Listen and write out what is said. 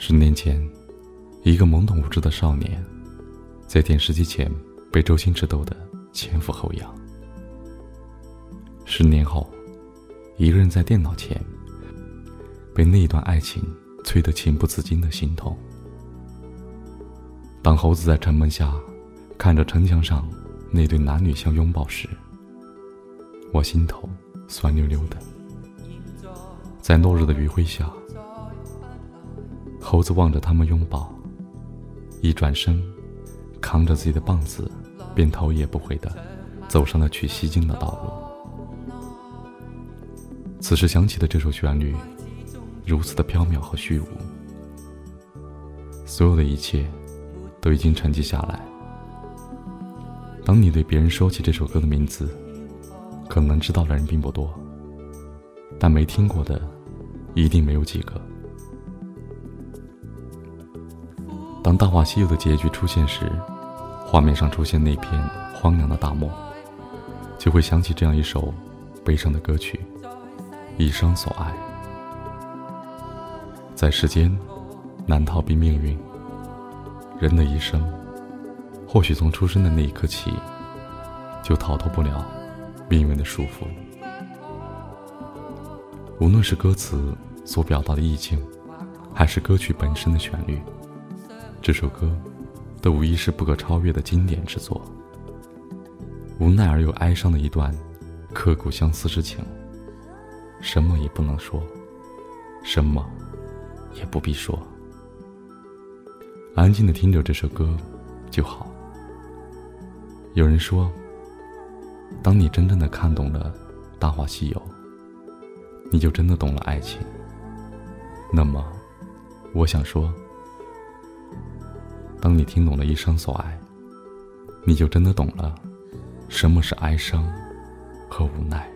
十年前，一个懵懂无知的少年，在电视机前被周星驰逗得前俯后仰。十年后，一个人在电脑前，被那段爱情催得情不自禁的心痛。当猴子在城门下看着城墙上那对男女相拥抱时，我心头酸溜溜的。在落日的余晖下。猴子望着他们拥抱，一转身，扛着自己的棒子，便头也不回的走上了去西京的道路。此时响起的这首旋律，如此的飘渺和虚无，所有的一切都已经沉寂下来。当你对别人说起这首歌的名字，可能知道的人并不多，但没听过的，一定没有几个。当《大话西游》的结局出现时，画面上出现那片荒凉的大漠，就会想起这样一首悲伤的歌曲《一生所爱》。在世间，难逃避命运。人的一生，或许从出生的那一刻起，就逃脱不了命运的束缚。无论是歌词所表达的意境，还是歌曲本身的旋律。这首歌，都无疑是不可超越的经典之作。无奈而又哀伤的一段刻骨相思之情，什么也不能说，什么也不必说，安静的听着这首歌就好。有人说，当你真正的看懂了《大话西游》，你就真的懂了爱情。那么，我想说。当你听懂了一生所爱，你就真的懂了什么是哀伤和无奈。